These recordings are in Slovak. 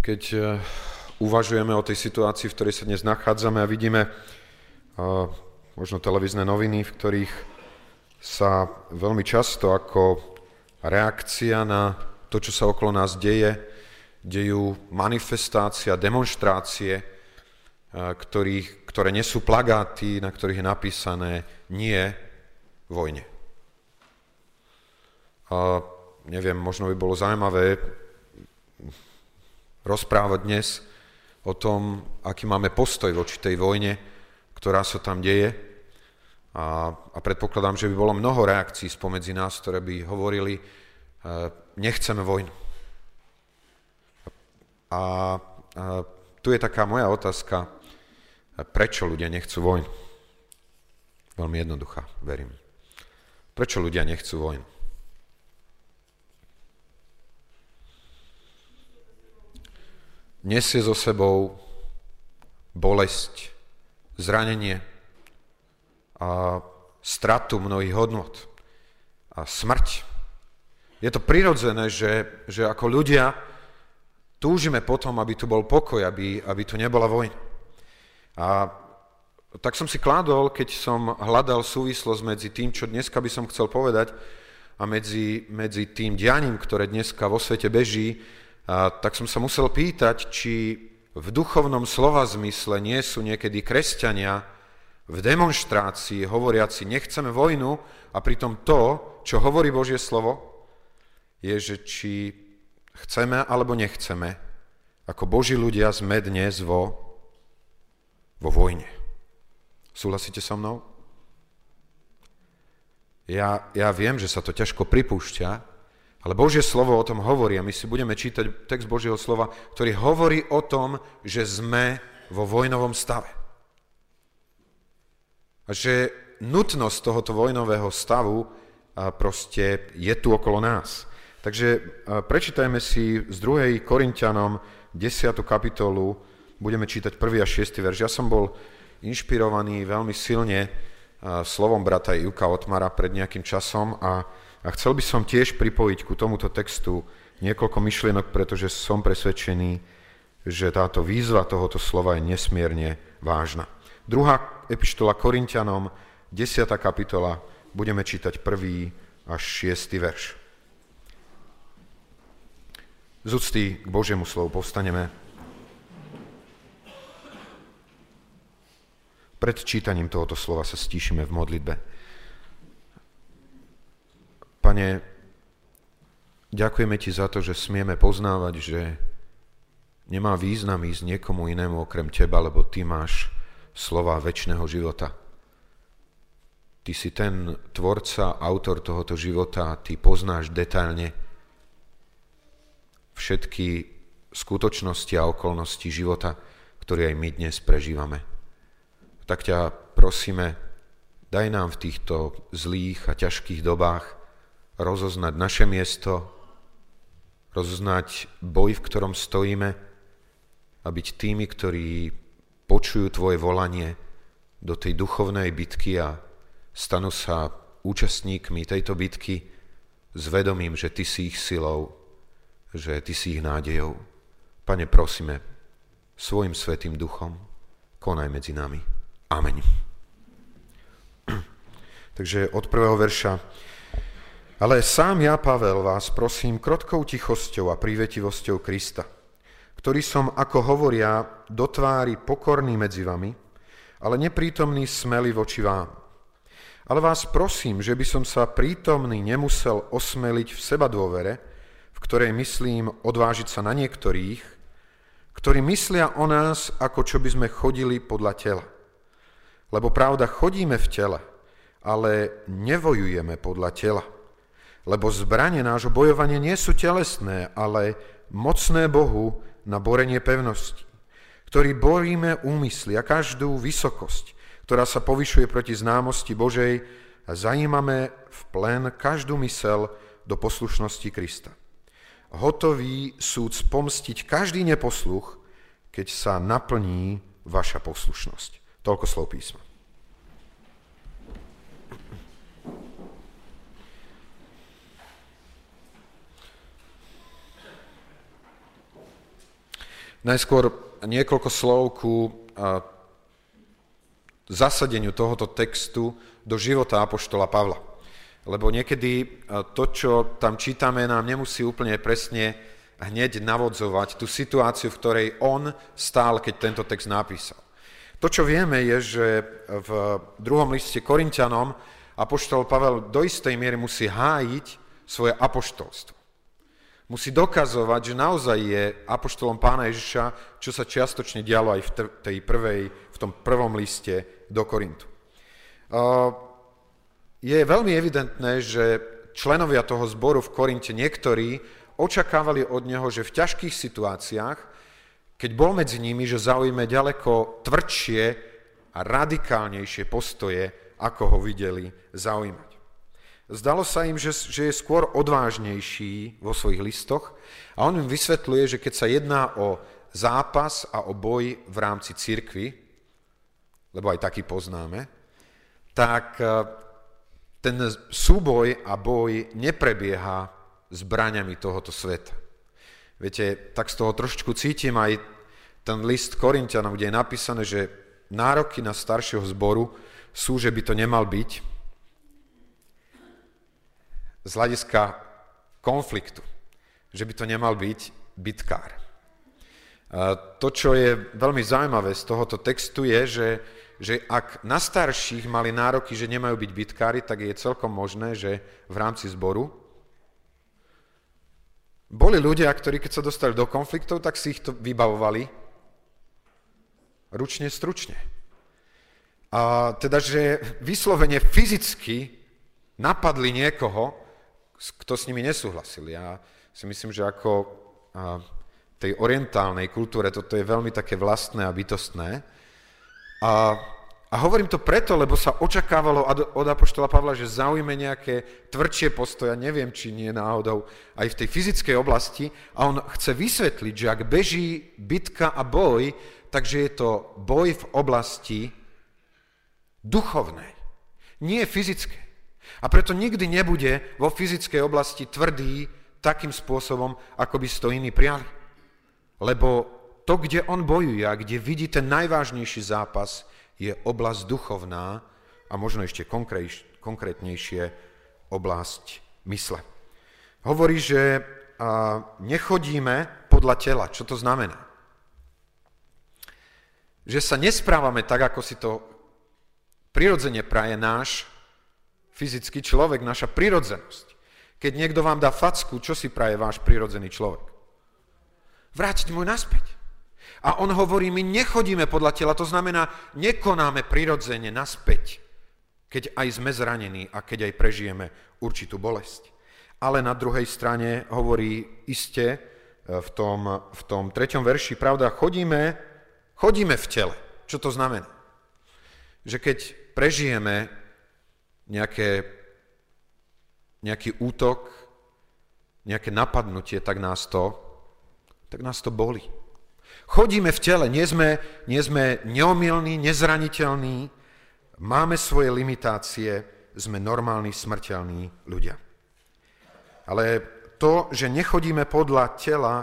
keď e, uvažujeme o tej situácii, v ktorej sa dnes nachádzame a vidíme možno televízne noviny, v ktorých sa veľmi často ako reakcia na to, čo sa okolo nás deje, dejú manifestácia, demonstrácie, ktorých, ktoré nesú plagáty, na ktorých je napísané nie vojne. A neviem, možno by bolo zaujímavé rozprávať dnes o tom, aký máme postoj voči tej vojne, ktorá sa tam deje. A, a predpokladám, že by bolo mnoho reakcií spomedzi nás, ktoré by hovorili, e, nechceme vojnu. A, a tu je taká moja otázka, prečo ľudia nechcú vojnu? Veľmi jednoduchá, verím. Prečo ľudia nechcú vojnu? Nesie so sebou bolesť, zranenie a stratu mnohých hodnot a smrť. Je to prirodzené, že, že ako ľudia túžime potom, aby tu bol pokoj, aby, aby tu nebola vojna. A tak som si kládol, keď som hľadal súvislosť medzi tým, čo dneska by som chcel povedať, a medzi, medzi tým dianím, ktoré dneska vo svete beží, a tak som sa musel pýtať, či v duchovnom slova zmysle nie sú niekedy kresťania v demonstrácii hovoriaci nechceme vojnu a pritom to, čo hovorí Božie slovo, je, že či chceme alebo nechceme, ako Boží ľudia sme dnes vo, vo vojne. Súhlasíte so mnou? Ja, ja viem, že sa to ťažko pripúšťa, ale Božie slovo o tom hovorí a my si budeme čítať text Božieho slova, ktorý hovorí o tom, že sme vo vojnovom stave. A že nutnosť tohoto vojnového stavu proste je tu okolo nás. Takže prečítajme si z 2. Korintianom 10. kapitolu, budeme čítať 1. a 6. verš. Ja som bol inšpirovaný veľmi silne slovom brata Juka Otmara pred nejakým časom a a chcel by som tiež pripojiť ku tomuto textu niekoľko myšlienok, pretože som presvedčený, že táto výzva tohoto slova je nesmierne vážna. Druhá epištola Korintianom, 10. kapitola, budeme čítať prvý až šiestý verš. Z úcty k Božiemu slovu povstaneme. Pred čítaním tohoto slova sa stíšime v modlitbe. Pane, ďakujeme Ti za to, že smieme poznávať, že nemá význam ísť niekomu inému okrem Teba, lebo Ty máš slova väčšného života. Ty si ten tvorca, autor tohoto života, Ty poznáš detailne všetky skutočnosti a okolnosti života, ktoré aj my dnes prežívame. Tak ťa prosíme, daj nám v týchto zlých a ťažkých dobách rozoznať naše miesto, rozoznať boj, v ktorom stojíme a byť tými, ktorí počujú Tvoje volanie do tej duchovnej bitky a stanú sa účastníkmi tejto bitky s vedomím, že Ty si ich silou, že Ty si ich nádejou. Pane, prosíme, svojim svetým duchom konaj medzi nami. Amen. Takže od prvého verša ale sám ja, Pavel, vás prosím krotkou tichosťou a prívetivosťou Krista, ktorý som, ako hovoria, do tvári pokorný medzi vami, ale neprítomný smelý voči vám. Ale vás prosím, že by som sa prítomný nemusel osmeliť v seba dôvere, v ktorej myslím odvážiť sa na niektorých, ktorí myslia o nás, ako čo by sme chodili podľa tela. Lebo pravda, chodíme v tele, ale nevojujeme podľa tela lebo zbranie nášho bojovania nie sú telesné, ale mocné Bohu na borenie pevnosti, ktorý boríme úmysly a každú vysokosť, ktorá sa povyšuje proti známosti Božej a zajímame v plen každú mysel do poslušnosti Krista. Hotový súd spomstiť každý neposluch, keď sa naplní vaša poslušnosť. Toľko slov písma. Najskôr niekoľko slov ku zasadeniu tohoto textu do života Apoštola Pavla. Lebo niekedy to, čo tam čítame, nám nemusí úplne presne hneď navodzovať tú situáciu, v ktorej on stál, keď tento text napísal. To, čo vieme, je, že v druhom liste Korintianom Apoštol Pavel do istej miery musí hájiť svoje apoštolstvo. Musí dokazovať, že naozaj je apoštolom pána Ježiša, čo sa čiastočne dialo aj v, tej prvej, v tom prvom liste do Korintu. Je veľmi evidentné, že členovia toho zboru v Korinte niektorí očakávali od neho, že v ťažkých situáciách, keď bol medzi nimi, že zaujme ďaleko tvrdšie a radikálnejšie postoje, ako ho videli zaujímať. Zdalo sa im, že, že je skôr odvážnejší vo svojich listoch a on im vysvetľuje, že keď sa jedná o zápas a o boj v rámci cirkvy, lebo aj taký poznáme, tak e, ten súboj a boj neprebieha zbraňami tohoto sveta. Viete, tak z toho trošku cítim aj ten list Korintianom, kde je napísané, že nároky na staršieho zboru sú, že by to nemal byť z hľadiska konfliktu, že by to nemal byť bitkár. To, čo je veľmi zaujímavé z tohoto textu, je, že, že ak na starších mali nároky, že nemajú byť bitkári, tak je celkom možné, že v rámci zboru boli ľudia, ktorí keď sa dostali do konfliktov, tak si ich to vybavovali ručne, stručne. A teda, že vyslovene fyzicky napadli niekoho, kto s nimi nesúhlasil. Ja si myslím, že ako tej orientálnej kultúre toto je veľmi také vlastné a bytostné. A, a hovorím to preto, lebo sa očakávalo od Apoštola Pavla, že zaujme nejaké tvrdšie postoja, neviem, či nie náhodou, aj v tej fyzickej oblasti. A on chce vysvetliť, že ak beží bitka a boj, takže je to boj v oblasti duchovnej, nie fyzickej. A preto nikdy nebude vo fyzickej oblasti tvrdý takým spôsobom, ako by si to iní prijali. Lebo to, kde on bojuje a kde vidí ten najvážnejší zápas, je oblasť duchovná a možno ešte konkrétnejšie oblasť mysle. Hovorí, že nechodíme podľa tela. Čo to znamená? Že sa nesprávame tak, ako si to prirodzene praje náš fyzický človek, naša prirodzenosť. Keď niekto vám dá facku, čo si praje váš prirodzený človek? Vrátiť mu naspäť. A on hovorí, my nechodíme podľa tela, to znamená, nekonáme prirodzene naspäť, keď aj sme zranení a keď aj prežijeme určitú bolesť. Ale na druhej strane hovorí iste e, v tom, v tom treťom verši, pravda, chodíme, chodíme v tele. Čo to znamená? Že keď prežijeme nejaké, nejaký útok, nejaké napadnutie, tak nás to, tak nás to boli. Chodíme v tele, nie sme, nie sme neomilní, nezraniteľní, máme svoje limitácie, sme normálni, smrteľní ľudia. Ale to, že nechodíme podľa tela,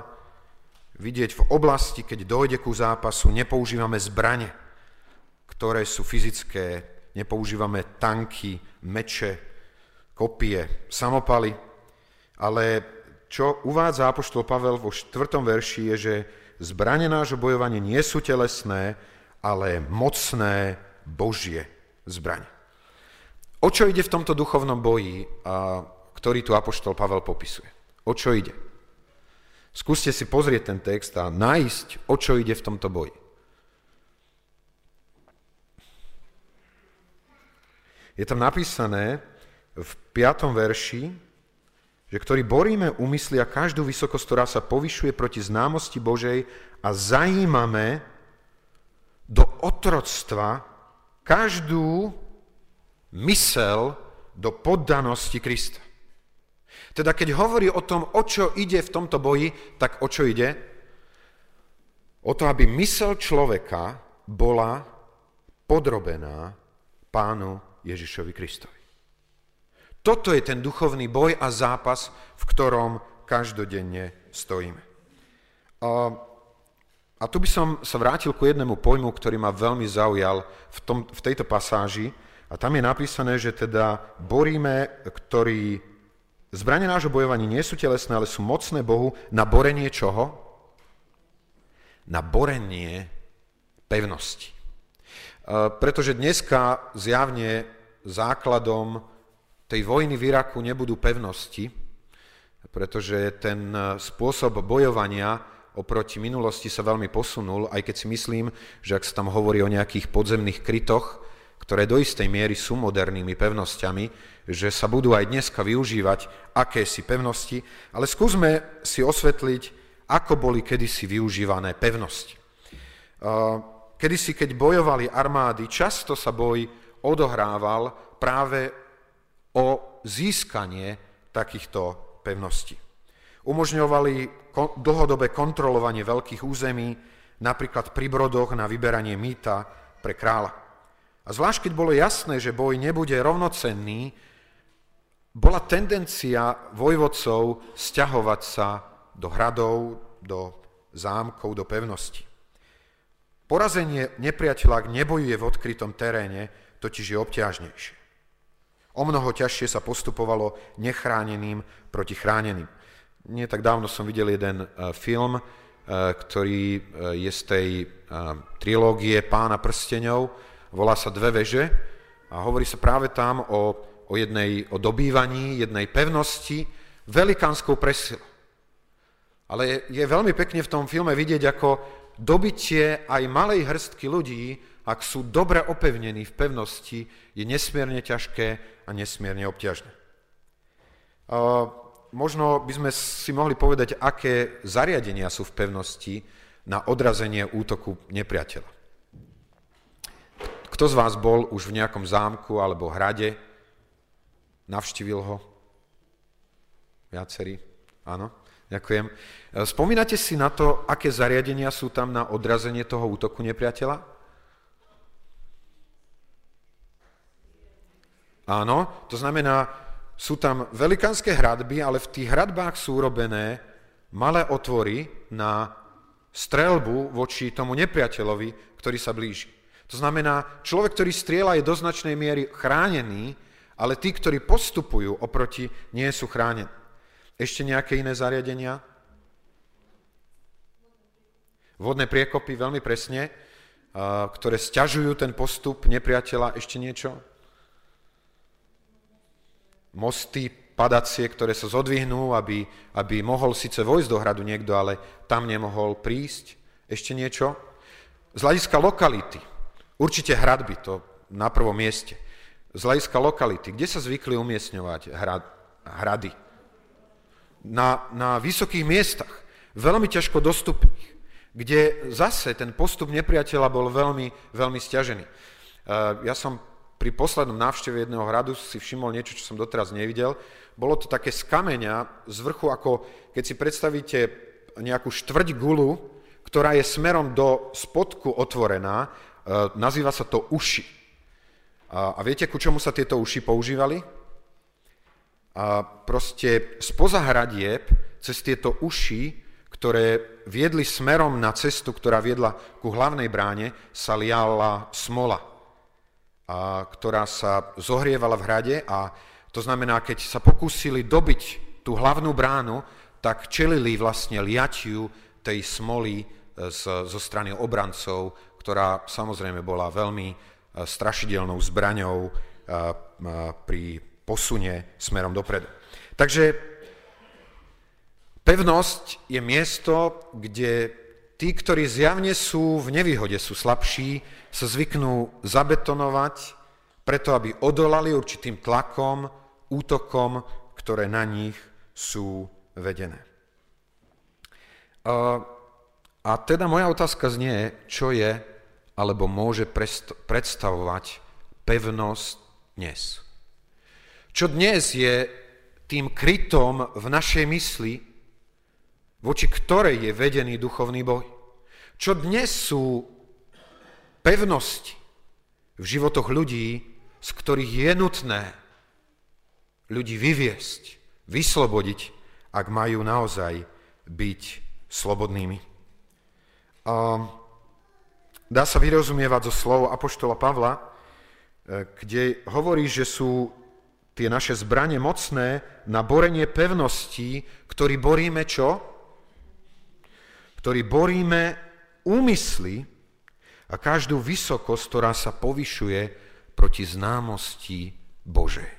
vidieť v oblasti, keď dojde ku zápasu, nepoužívame zbrane, ktoré sú fyzické, nepoužívame tanky, meče, kopie, samopaly, ale čo uvádza Apoštol Pavel vo 4. verši je, že zbranie nášho bojovania nie sú telesné, ale mocné Božie zbranie. O čo ide v tomto duchovnom boji, a, ktorý tu Apoštol Pavel popisuje? O čo ide? Skúste si pozrieť ten text a nájsť, o čo ide v tomto boji. Je tam napísané v 5. verši, že ktorý boríme úmysly a každú vysokosť, ktorá sa povyšuje proti známosti Božej a zajímame do otroctva každú mysel do poddanosti Krista. Teda keď hovorí o tom, o čo ide v tomto boji, tak o čo ide? O to, aby mysel človeka bola podrobená pánu Ježišovi Kristovi. Toto je ten duchovný boj a zápas, v ktorom každodenne stojíme. A A tu by som sa vrátil ku jednému pojmu, ktorý ma veľmi zaujal v, tom, v tejto pasáži. A tam je napísané, že teda boríme, ktorí zbranie nášho bojovania nie sú telesné, ale sú mocné Bohu na borenie čoho? Na borenie pevnosti. E, pretože dneska zjavne základom tej vojny v Iraku nebudú pevnosti, pretože ten spôsob bojovania oproti minulosti sa veľmi posunul, aj keď si myslím, že ak sa tam hovorí o nejakých podzemných krytoch, ktoré do istej miery sú modernými pevnosťami, že sa budú aj dneska využívať akési pevnosti, ale skúsme si osvetliť, ako boli kedysi využívané pevnosti. Kedysi, keď bojovali armády, často sa boj odohrával práve o získanie takýchto pevností umožňovali dlhodobé kontrolovanie veľkých území, napríklad pri brodoch na vyberanie mýta pre kráľa. A zvlášť, keď bolo jasné, že boj nebude rovnocenný, bola tendencia vojvodcov stiahovať sa do hradov, do zámkov, do pevnosti. Porazenie nepriateľa, ak nebojuje v odkrytom teréne, totiž je obťažnejšie. O mnoho ťažšie sa postupovalo nechráneným proti chráneným nie tak dávno som videl jeden e, film, e, ktorý e, je z tej trilógie Pána prsteňov, volá sa Dve veže a hovorí sa práve tam o, o, jednej, o dobývaní jednej pevnosti velikánskou presilou. Ale je, je veľmi pekne v tom filme vidieť, ako dobitie aj malej hrstky ľudí, ak sú dobre opevnení v pevnosti, je nesmierne ťažké a nesmierne obťažné možno by sme si mohli povedať, aké zariadenia sú v pevnosti na odrazenie útoku nepriateľa. Kto z vás bol už v nejakom zámku alebo hrade? Navštívil ho? Viacerí? Áno, ďakujem. Spomínate si na to, aké zariadenia sú tam na odrazenie toho útoku nepriateľa? Áno, to znamená, sú tam velikánske hradby, ale v tých hradbách sú urobené malé otvory na strelbu voči tomu nepriateľovi, ktorý sa blíži. To znamená, človek, ktorý strieľa, je do značnej miery chránený, ale tí, ktorí postupujú oproti, nie sú chránení. Ešte nejaké iné zariadenia? Vodné priekopy, veľmi presne, ktoré sťažujú ten postup nepriateľa. Ešte niečo? mosty padacie, ktoré sa zodvihnú, aby, aby mohol síce vojsť do hradu niekto, ale tam nemohol prísť. Ešte niečo? Z hľadiska lokality, určite hradby, to na prvom mieste. Z hľadiska lokality, kde sa zvykli umiestňovať hrad, hrady? Na, na vysokých miestach, veľmi ťažko dostupných, kde zase ten postup nepriateľa bol veľmi, veľmi stiažený. Ja som pri poslednom návšteve jedného hradu si všimol niečo, čo som doteraz nevidel. Bolo to také z kameňa, z vrchu, ako keď si predstavíte nejakú štvrť gulu, ktorá je smerom do spodku otvorená, e, nazýva sa to uši. A viete, ku čomu sa tieto uši používali? A proste spoza hradieb, cez tieto uši, ktoré viedli smerom na cestu, ktorá viedla ku hlavnej bráne, sa liala smola a, ktorá sa zohrievala v hrade a to znamená, keď sa pokúsili dobiť tú hlavnú bránu, tak čelili vlastne liatiu tej smoly e, z, zo strany obrancov, ktorá samozrejme bola veľmi e, strašidelnou zbraňou pri posune smerom dopredu. Takže pevnosť je miesto, kde tí, ktorí zjavne sú v nevýhode, sú slabší, sa zvyknú zabetonovať preto, aby odolali určitým tlakom, útokom, ktoré na nich sú vedené. A teda moja otázka znie, čo je alebo môže predstavovať pevnosť dnes. Čo dnes je tým krytom v našej mysli, voči ktorej je vedený duchovný boj. Čo dnes sú pevnosti v životoch ľudí, z ktorých je nutné ľudí vyviesť, vyslobodiť, ak majú naozaj byť slobodnými. dá sa vyrozumievať zo slov Apoštola Pavla, e, kde hovorí, že sú tie naše zbranie mocné na borenie pevností, ktorý boríme čo? Ktorý boríme úmysly a každú vysokosť, ktorá sa povyšuje proti známosti Božej.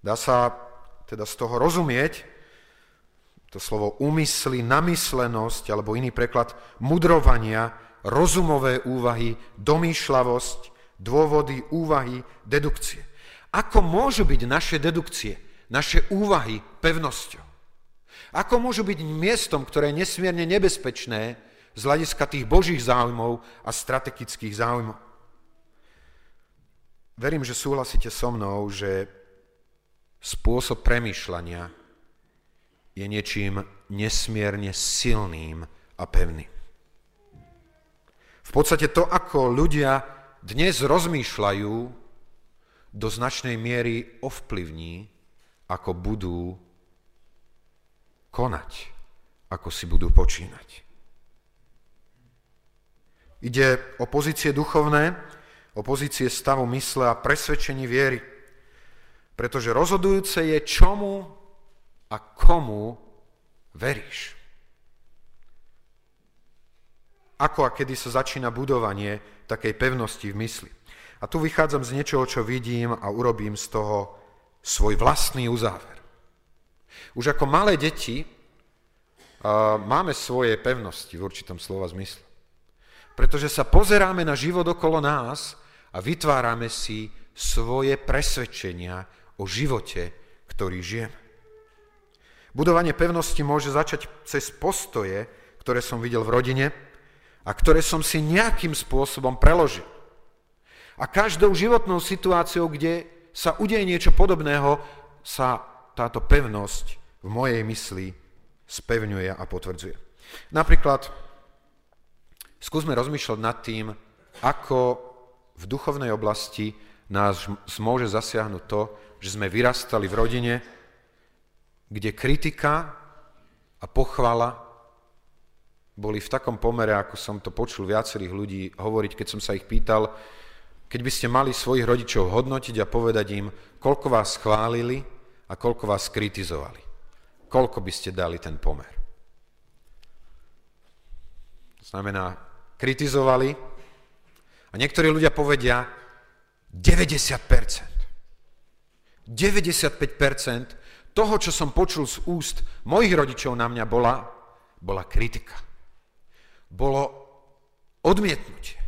Dá sa teda z toho rozumieť, to slovo úmysly, namyslenosť, alebo iný preklad mudrovania, rozumové úvahy, domýšľavosť, dôvody, úvahy, dedukcie. Ako môžu byť naše dedukcie, naše úvahy pevnosťou? Ako môžu byť miestom, ktoré je nesmierne nebezpečné z hľadiska tých božích záujmov a strategických záujmov? Verím, že súhlasíte so mnou, že spôsob premýšľania je niečím nesmierne silným a pevným. V podstate to, ako ľudia dnes rozmýšľajú, do značnej miery ovplyvní, ako budú konať, ako si budú počínať. Ide o pozície duchovné, o pozície stavu mysle a presvedčení viery. Pretože rozhodujúce je, čomu a komu veríš. Ako a kedy sa začína budovanie takej pevnosti v mysli. A tu vychádzam z niečoho, čo vidím a urobím z toho svoj vlastný uzáver. Už ako malé deti uh, máme svoje pevnosti v určitom slova zmysle. Pretože sa pozeráme na život okolo nás a vytvárame si svoje presvedčenia o živote, ktorý žijeme. Budovanie pevnosti môže začať cez postoje, ktoré som videl v rodine a ktoré som si nejakým spôsobom preložil. A každou životnou situáciou, kde sa udeje niečo podobného, sa táto pevnosť v mojej mysli spevňuje a potvrdzuje. Napríklad skúsme rozmýšľať nad tým, ako v duchovnej oblasti nás môže zasiahnuť to, že sme vyrastali v rodine, kde kritika a pochvala boli v takom pomere, ako som to počul viacerých ľudí hovoriť, keď som sa ich pýtal, keď by ste mali svojich rodičov hodnotiť a povedať im, koľko vás chválili a koľko vás kritizovali. Koľko by ste dali ten pomer? To znamená, kritizovali a niektorí ľudia povedia 90%. 95% toho, čo som počul z úst mojich rodičov na mňa, bola, bola kritika. Bolo odmietnutie.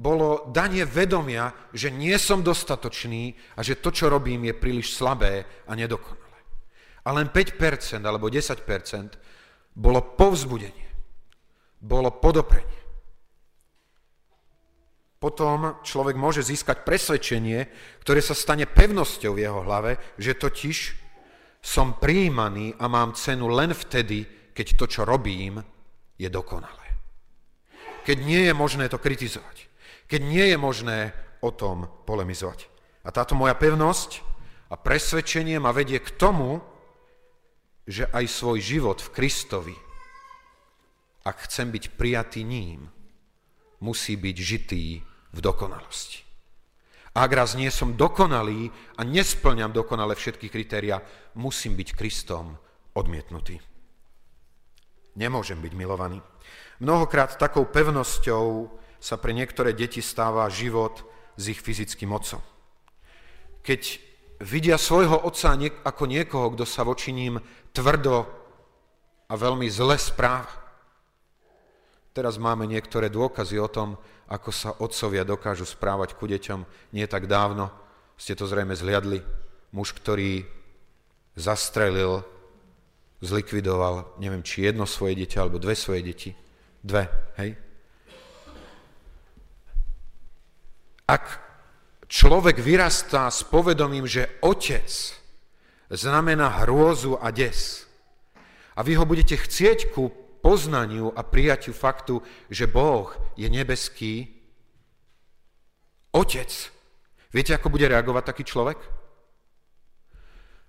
Bolo danie vedomia, že nie som dostatočný a že to, čo robím, je príliš slabé a nedokonalé. A len 5% alebo 10% bolo povzbudenie, bolo podoprenie. Potom človek môže získať presvedčenie, ktoré sa stane pevnosťou v jeho hlave, že totiž som príjmaný a mám cenu len vtedy, keď to, čo robím, je dokonalé. Keď nie je možné to kritizovať. Keď nie je možné o tom polemizovať. A táto moja pevnosť a presvedčenie ma vedie k tomu, že aj svoj život v Kristovi, ak chcem byť prijatý ním, musí byť žitý v dokonalosti. Ak raz nie som dokonalý a nesplňam dokonale všetky kritéria, musím byť Kristom odmietnutý. Nemôžem byť milovaný. Mnohokrát takou pevnosťou sa pre niektoré deti stáva život s ich fyzickým otcom. Keď vidia svojho otca ako niekoho, kto sa voči ním tvrdo a veľmi zle správa. Teraz máme niektoré dôkazy o tom, ako sa otcovia dokážu správať ku deťom. Nie tak dávno ste to zrejme zliadli. Muž, ktorý zastrelil, zlikvidoval, neviem, či jedno svoje dieťa, alebo dve svoje deti. Dve, hej? Ak človek vyrastá s povedomím, že otec znamená hrôzu a des, a vy ho budete chcieť ku poznaniu a prijatiu faktu, že Boh je nebeský, Otec. Viete, ako bude reagovať taký človek?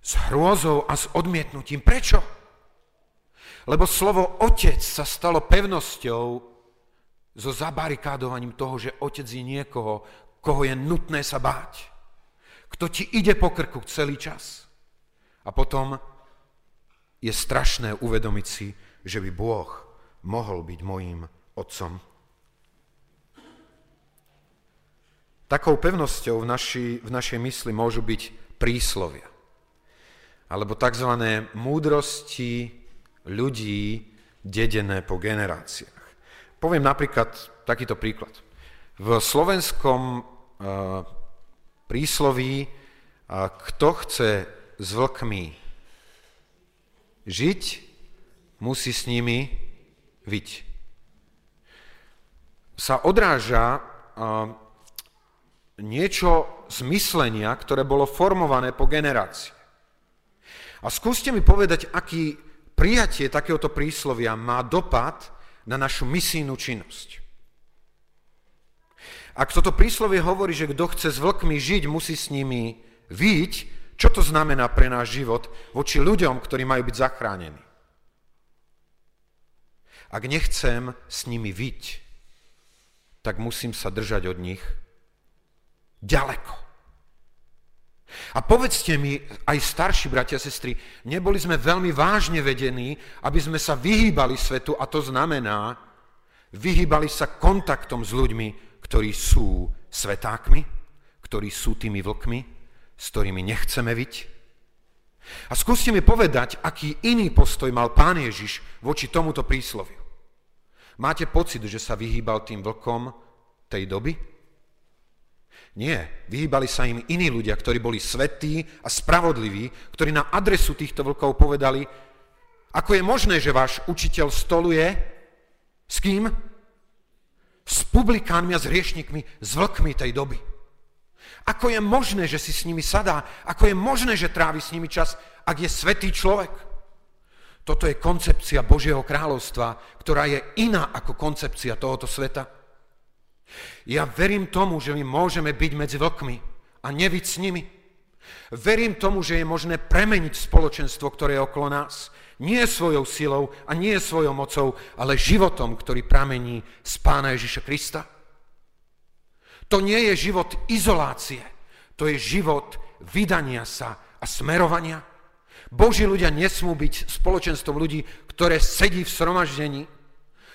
S hrôzou a s odmietnutím. Prečo? Lebo slovo otec sa stalo pevnosťou so zabarikádovaním toho, že otec je niekoho, koho je nutné sa báť. Kto ti ide po krku celý čas. A potom je strašné uvedomiť si, že by Boh mohol byť mojím otcom. Takou pevnosťou v, naši, v našej mysli môžu byť príslovia alebo tzv. múdrosti ľudí dedené po generáciách. Poviem napríklad takýto príklad. V slovenskom uh, prísloví uh, kto chce s vlkmi žiť, musí s nimi viť. Sa odráža uh, niečo z myslenia, ktoré bolo formované po generácii. A skúste mi povedať, aký prijatie takéhoto príslovia má dopad na našu misijnú činnosť. Ak toto príslovie hovorí, že kto chce s vlkmi žiť, musí s nimi vyť, čo to znamená pre náš život voči ľuďom, ktorí majú byť zachránení? Ak nechcem s nimi vyť, tak musím sa držať od nich ďaleko. A povedzte mi, aj starší bratia a sestry, neboli sme veľmi vážne vedení, aby sme sa vyhýbali svetu a to znamená, vyhýbali sa kontaktom s ľuďmi, ktorí sú svetákmi, ktorí sú tými vlkmi, s ktorými nechceme byť. A skúste mi povedať, aký iný postoj mal pán Ježiš voči tomuto prísloviu. Máte pocit, že sa vyhýbal tým vlkom tej doby? Nie, vyhýbali sa im iní ľudia, ktorí boli svetí a spravodliví, ktorí na adresu týchto vlkov povedali, ako je možné, že váš učiteľ stoluje s kým? S publikánmi a s riešnikmi, s vlkmi tej doby. Ako je možné, že si s nimi sadá? Ako je možné, že trávi s nimi čas, ak je svetý človek? Toto je koncepcia Božieho kráľovstva, ktorá je iná ako koncepcia tohoto sveta. Ja verím tomu, že my môžeme byť medzi vlkmi a neviť s nimi. Verím tomu, že je možné premeniť spoločenstvo, ktoré je okolo nás. Nie svojou silou a nie svojou mocou, ale životom, ktorý pramení z Pána Ježiša Krista. To nie je život izolácie, to je život vydania sa a smerovania. Boží ľudia nesmú byť spoločenstvom ľudí, ktoré sedí v sromaždení,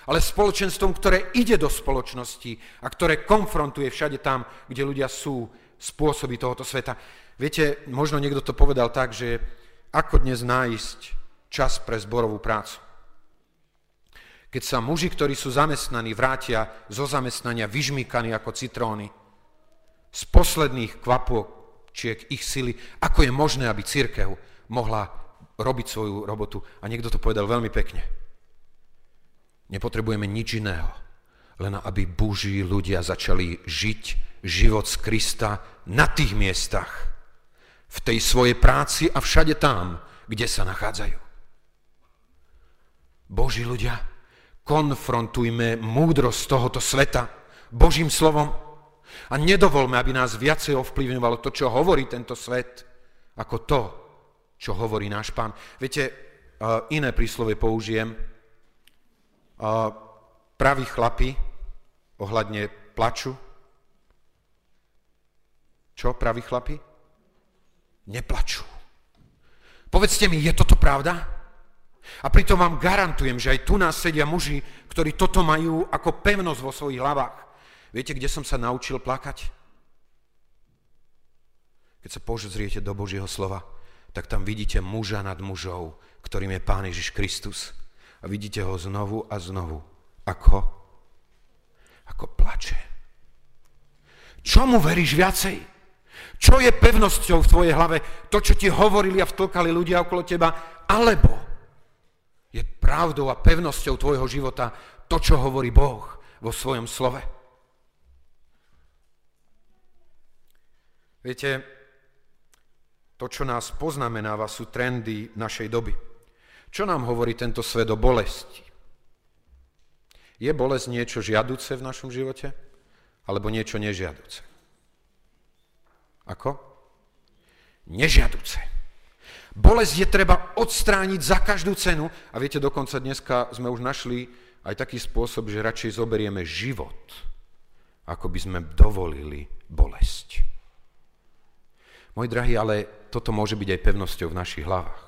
ale spoločenstvom, ktoré ide do spoločnosti a ktoré konfrontuje všade tam, kde ľudia sú spôsoby tohoto sveta. Viete, možno niekto to povedal tak, že ako dnes nájsť čas pre zborovú prácu. Keď sa muži, ktorí sú zamestnaní, vrátia zo zamestnania vyžmýkaní ako citróny, z posledných kvapočiek ich sily, ako je možné, aby církev mohla robiť svoju robotu. A niekto to povedal veľmi pekne. Nepotrebujeme nič iného, len aby Boží ľudia začali žiť život z Krista na tých miestach, v tej svojej práci a všade tam, kde sa nachádzajú. Boží ľudia, konfrontujme múdrosť tohoto sveta Božím slovom a nedovolme, aby nás viacej ovplyvňovalo to, čo hovorí tento svet, ako to, čo hovorí náš pán. Viete, iné príslovie použijem, praví chlapi ohľadne plaču. Čo praví chlapi? Neplačú. Povedzte mi, je toto pravda? A pritom vám garantujem, že aj tu nás sedia muži, ktorí toto majú ako pevnosť vo svojich hlavách. Viete, kde som sa naučil plakať? Keď sa pozriete do Božieho slova, tak tam vidíte muža nad mužou, ktorým je Pán Ježiš Kristus a vidíte ho znovu a znovu. Ako? Ako plače. Čomu veríš viacej? Čo je pevnosťou v tvojej hlave? To, čo ti hovorili a vtlkali ľudia okolo teba? Alebo je pravdou a pevnosťou tvojho života to, čo hovorí Boh vo svojom slove? Viete, to, čo nás poznamenáva, sú trendy našej doby. Čo nám hovorí tento svet o bolesti? Je bolesť niečo žiaduce v našom živote? Alebo niečo nežiaduce? Ako? Nežiaduce. Bolesť je treba odstrániť za každú cenu. A viete, dokonca dneska sme už našli aj taký spôsob, že radšej zoberieme život, ako by sme dovolili bolesť. Môj drahý, ale toto môže byť aj pevnosťou v našich hlavách.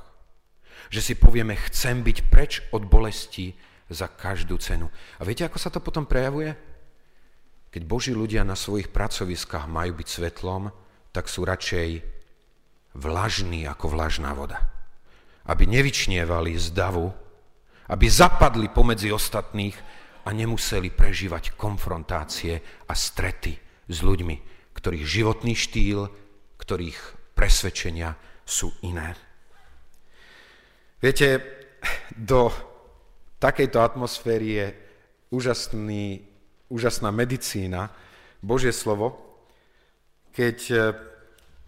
Že si povieme, chcem byť preč od bolesti za každú cenu. A viete, ako sa to potom prejavuje? Keď Boží ľudia na svojich pracoviskách majú byť svetlom, tak sú radšej vlažný ako vlažná voda. Aby nevyčnievali z aby zapadli pomedzi ostatných a nemuseli prežívať konfrontácie a strety s ľuďmi, ktorých životný štýl, ktorých presvedčenia sú iné. Viete, do takejto atmosféry je úžasný, úžasná medicína, Božie slovo, keď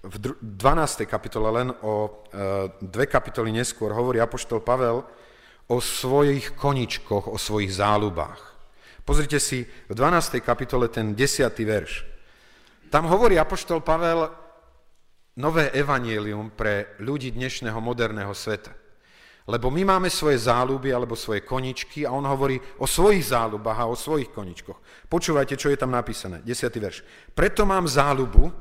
v 12. kapitole, len o e, dve kapitoly neskôr, hovorí apoštol Pavel o svojich koničkoch, o svojich záľubách. Pozrite si v 12. kapitole ten 10. verš. Tam hovorí apoštol Pavel nové evanielium pre ľudí dnešného moderného sveta. Lebo my máme svoje záľuby alebo svoje koničky a on hovorí o svojich záľubách a o svojich koničkoch. Počúvajte, čo je tam napísané. 10. verš. Preto mám záľubu,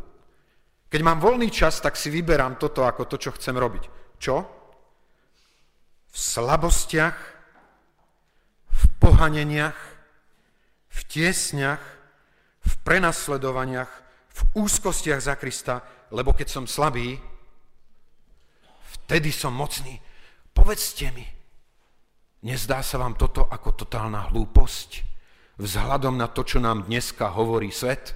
keď mám voľný čas, tak si vyberám toto ako to, čo chcem robiť. Čo? V slabostiach, v pohaneniach, v tiesňach, v prenasledovaniach, v úzkostiach za Krista, lebo keď som slabý, vtedy som mocný. Povedzte mi, nezdá sa vám toto ako totálna hlúposť vzhľadom na to, čo nám dneska hovorí svet?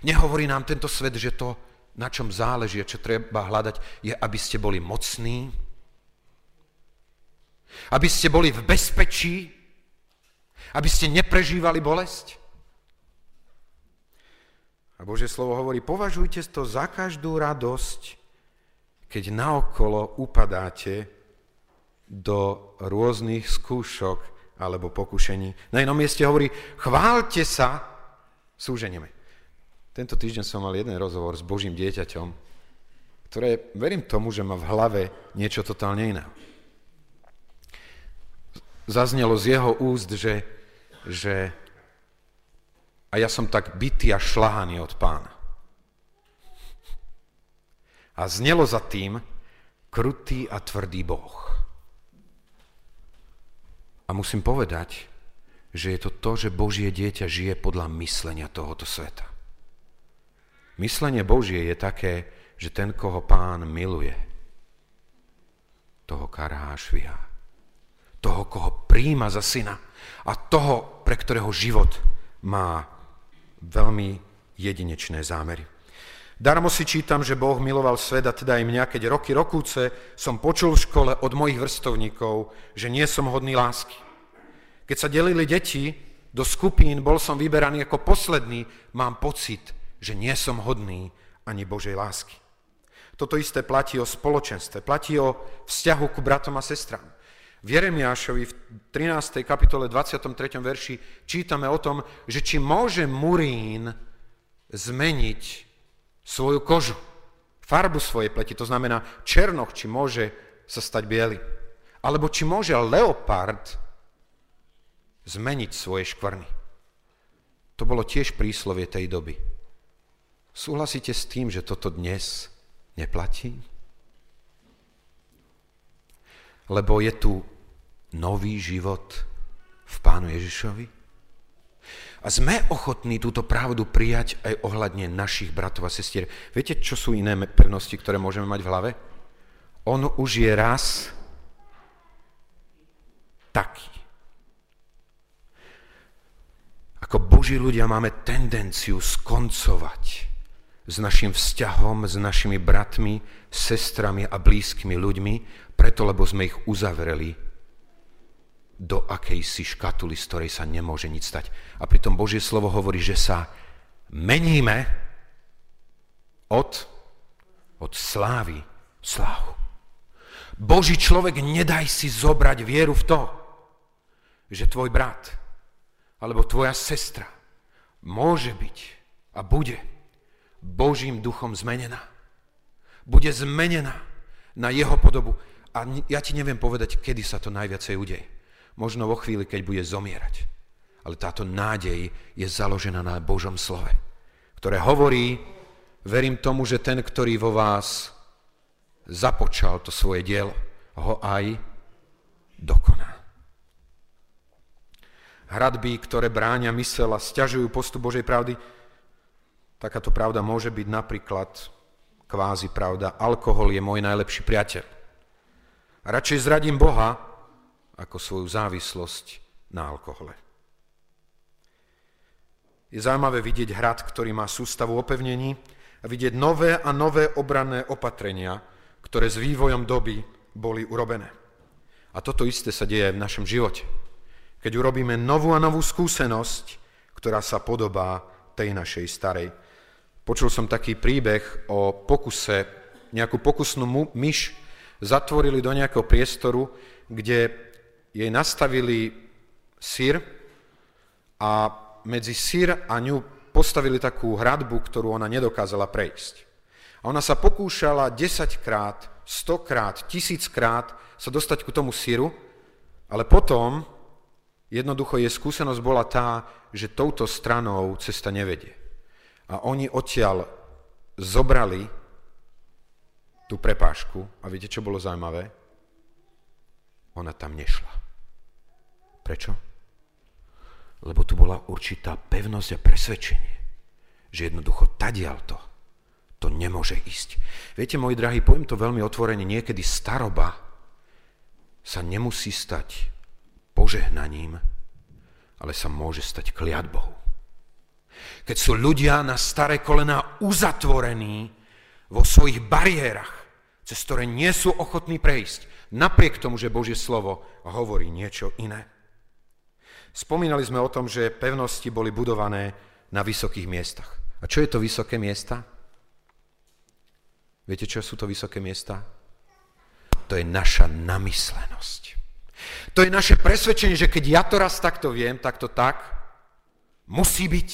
Nehovorí nám tento svet, že to na čom záleží a čo treba hľadať, je, aby ste boli mocní, aby ste boli v bezpečí, aby ste neprežívali bolesť. A Božie slovo hovorí, považujte to za každú radosť, keď naokolo upadáte do rôznych skúšok alebo pokušení. Na inom mieste hovorí, chválte sa súženieme. Tento týždeň som mal jeden rozhovor s Božím dieťaťom, ktoré verím tomu, že má v hlave niečo totálne iné. Zaznelo z jeho úst, že, že a ja som tak bytý a šlahaný od pána. A znelo za tým krutý a tvrdý Boh. A musím povedať, že je to to, že Božie dieťa žije podľa myslenia tohoto sveta. Myslenie Božie je také, že ten, koho pán miluje, toho karhá šviha. Toho, koho príjma za syna a toho, pre ktorého život má veľmi jedinečné zámery. Darmo si čítam, že Boh miloval svet a teda aj mňa, keď roky rokúce som počul v škole od mojich vrstovníkov, že nie som hodný lásky. Keď sa delili deti do skupín, bol som vyberaný ako posledný, mám pocit, že nie som hodný ani Božej lásky. Toto isté platí o spoločenstve, platí o vzťahu ku bratom a sestrám. V Jeremiášovi v 13. kapitole 23. verši čítame o tom, že či môže murín zmeniť svoju kožu, farbu svojej pleti, to znamená černoch, či môže sa stať biely. Alebo či môže leopard zmeniť svoje škvrny. To bolo tiež príslovie tej doby. Súhlasíte s tým, že toto dnes neplatí? Lebo je tu nový život v Pánu Ježišovi? A sme ochotní túto pravdu prijať aj ohľadne našich bratov a sestier. Viete, čo sú iné pevnosti, ktoré môžeme mať v hlave? On už je raz taký. Ako Boží ľudia máme tendenciu skoncovať s našim vzťahom, s našimi bratmi, sestrami a blízkymi ľuďmi, preto lebo sme ich uzavreli do akejsi škatuly, z ktorej sa nemôže nič stať. A pritom Božie slovo hovorí, že sa meníme od, od slávy slávu. Boží človek, nedaj si zobrať vieru v to, že tvoj brat alebo tvoja sestra môže byť a bude Božím duchom zmenená. Bude zmenená na jeho podobu. A ja ti neviem povedať, kedy sa to najviacej udeje. Možno vo chvíli, keď bude zomierať. Ale táto nádej je založená na Božom slove, ktoré hovorí, verím tomu, že ten, ktorý vo vás započal to svoje dielo, ho aj dokoná. Hradby, ktoré bráňa mysel a stiažujú postup Božej pravdy, takáto pravda môže byť napríklad kvázi pravda, alkohol je môj najlepší priateľ. Radšej zradím Boha, ako svoju závislosť na alkohole. Je zaujímavé vidieť hrad, ktorý má sústavu opevnení a vidieť nové a nové obranné opatrenia, ktoré s vývojom doby boli urobené. A toto isté sa deje aj v našom živote. Keď urobíme novú a novú skúsenosť, ktorá sa podobá tej našej starej. Počul som taký príbeh o pokuse, nejakú pokusnú myš zatvorili do nejakého priestoru, kde jej nastavili sír a medzi sír a ňu postavili takú hradbu, ktorú ona nedokázala prejsť. A ona sa pokúšala 10 krát, 100 krát, 1000 krát sa dostať ku tomu síru, ale potom jednoducho jej skúsenosť bola tá, že touto stranou cesta nevedie. A oni odtiaľ zobrali tú prepážku a viete, čo bolo zaujímavé? Ona tam nešla. Prečo? Lebo tu bola určitá pevnosť a presvedčenie, že jednoducho tadiaľ to, to nemôže ísť. Viete, môj drahý, poviem to veľmi otvorene, niekedy staroba sa nemusí stať požehnaním, ale sa môže stať kliatbou. Keď sú ľudia na staré kolena uzatvorení vo svojich bariérach, cez ktoré nie sú ochotní prejsť, napriek tomu, že Božie slovo hovorí niečo iné. Spomínali sme o tom, že pevnosti boli budované na vysokých miestach. A čo je to vysoké miesta? Viete, čo sú to vysoké miesta? To je naša namyslenosť. To je naše presvedčenie, že keď ja to raz takto viem, tak to tak musí byť.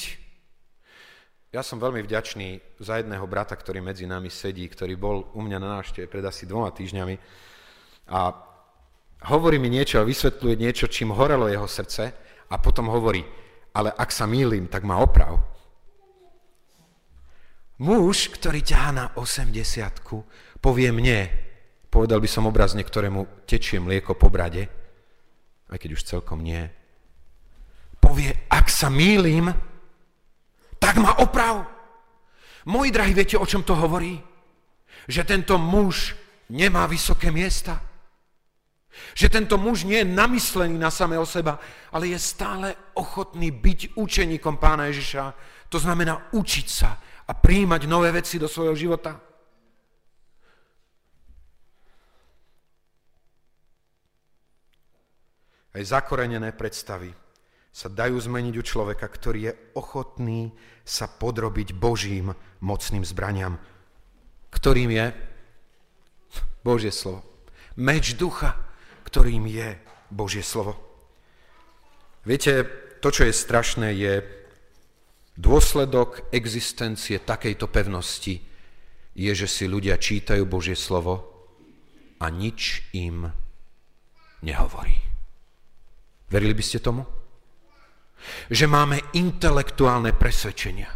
Ja som veľmi vďačný za jedného brata, ktorý medzi nami sedí, ktorý bol u mňa na návšteve pred asi dvoma týždňami a hovorí mi niečo a vysvetľuje niečo, čím horelo jeho srdce a potom hovorí, ale ak sa mýlim, tak má oprav. Muž, ktorý ťahá na 80 povie mne, povedal by som obrazne, ktorému tečie mlieko po brade, aj keď už celkom nie, povie, ak sa mýlim, tak ma oprav. Moji drahí, viete, o čom to hovorí? Že tento muž nemá vysoké miesta. Že tento muž nie je namyslený na samého seba, ale je stále ochotný byť učeníkom pána Ježiša. To znamená učiť sa a príjmať nové veci do svojho života. Aj zakorenené predstavy sa dajú zmeniť u človeka, ktorý je ochotný sa podrobiť Božím mocným zbraniam, ktorým je Božie slovo. Meč ducha, ktorým je Božie slovo. Viete, to, čo je strašné, je dôsledok existencie takejto pevnosti, je, že si ľudia čítajú Božie slovo a nič im nehovorí. Verili by ste tomu? Že máme intelektuálne presvedčenia,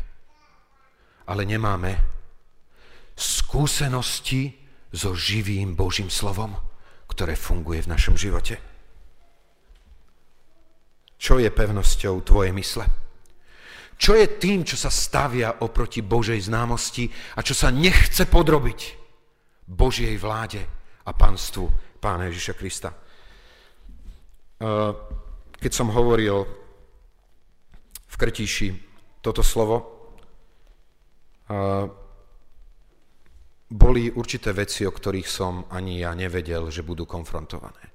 ale nemáme skúsenosti so živým Božím slovom, ktoré funguje v našom živote. Čo je pevnosťou tvojej mysle? Čo je tým, čo sa stavia oproti Božej známosti a čo sa nechce podrobiť Božej vláde a panstvu Pána Ježiša Krista? Keď som hovoril v Krtíši toto slovo. Boli určité veci, o ktorých som ani ja nevedel, že budú konfrontované.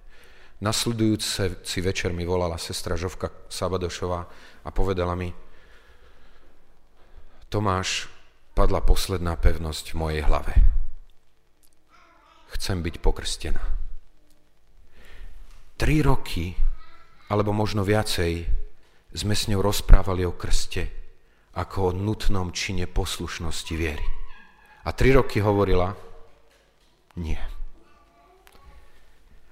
Nasledujúci večer mi volala sestra Žovka Sabadošová a povedala mi, Tomáš, padla posledná pevnosť v mojej hlave. Chcem byť pokrstená. Tri roky, alebo možno viacej, sme s ňou rozprávali o krste ako o nutnom čine poslušnosti viery. A tri roky hovorila, nie,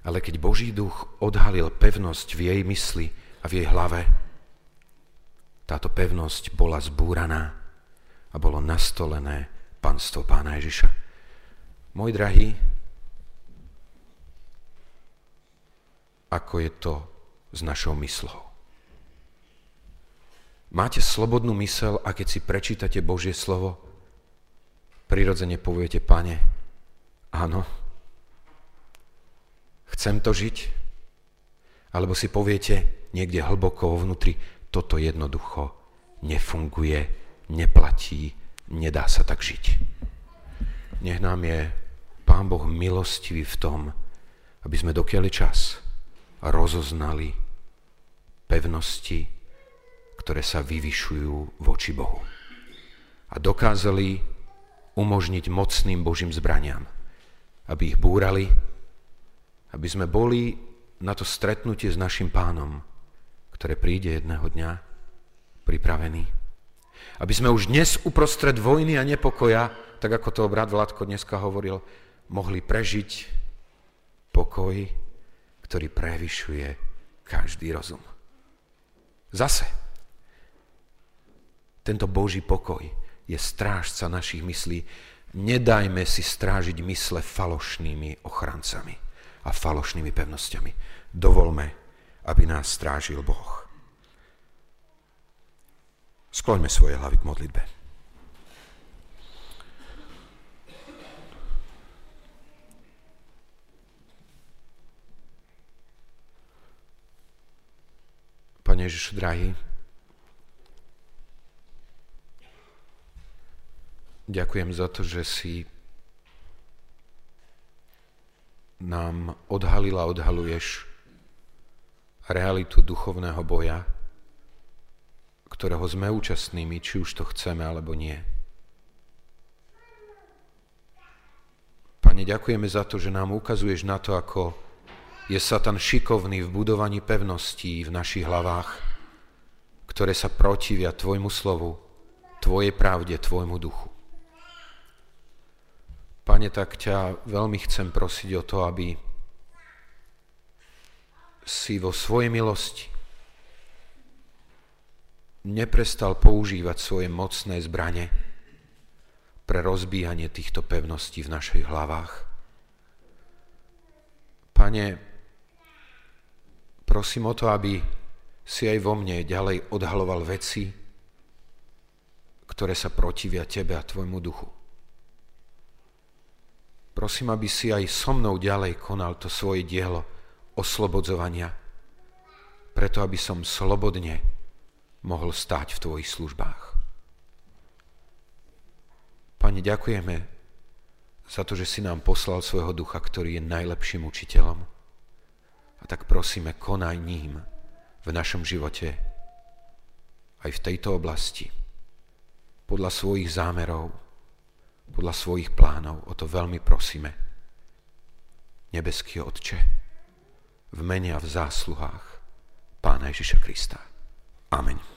Ale keď Boží duch odhalil pevnosť v jej mysli a v jej hlave, táto pevnosť bola zbúraná a bolo nastolené panstvo pána Ježiša. Môj drahý, ako je to s našou myslou. Máte slobodnú mysel a keď si prečítate Božie slovo, prirodzene poviete, pane, áno, chcem to žiť, alebo si poviete niekde hlboko vnútri, toto jednoducho nefunguje, neplatí, nedá sa tak žiť. Nech nám je Pán Boh milostivý v tom, aby sme dokiaľ čas rozoznali pevnosti, ktoré sa vyvyšujú voči Bohu. A dokázali umožniť mocným Božím zbraniam, aby ich búrali, aby sme boli na to stretnutie s našim pánom, ktoré príde jedného dňa, pripravení. Aby sme už dnes uprostred vojny a nepokoja, tak ako to brat Vladko dneska hovoril, mohli prežiť pokoj, ktorý prevyšuje každý rozum. Zase, tento Boží pokoj je strážca našich myslí. Nedajme si strážiť mysle falošnými ochrancami a falošnými pevnosťami. Dovolme, aby nás strážil Boh. Skloňme svoje hlavy k modlitbe. Pane Ježišu, drahý, Ďakujem za to, že si nám odhalila, odhaluješ realitu duchovného boja, ktorého sme účastnými, či už to chceme alebo nie. Pane, ďakujeme za to, že nám ukazuješ na to, ako je Satan šikovný v budovaní pevností v našich hlavách, ktoré sa protivia Tvojmu slovu, Tvojej pravde, Tvojmu duchu. Pane, tak ťa veľmi chcem prosiť o to, aby si vo svojej milosti neprestal používať svoje mocné zbranie pre rozbíjanie týchto pevností v našich hlavách. Pane, prosím o to, aby si aj vo mne ďalej odhaloval veci, ktoré sa protivia Tebe a Tvojmu duchu. Prosím, aby si aj so mnou ďalej konal to svoje dielo oslobodzovania, preto aby som slobodne mohol stáť v Tvojich službách. Pane, ďakujeme za to, že si nám poslal svojho ducha, ktorý je najlepším učiteľom. A tak prosíme, konaj ním v našom živote, aj v tejto oblasti, podľa svojich zámerov, podľa svojich plánov. O to veľmi prosíme. Nebeský Otče, v mene a v zásluhách Pána Ježiša Krista. Amen.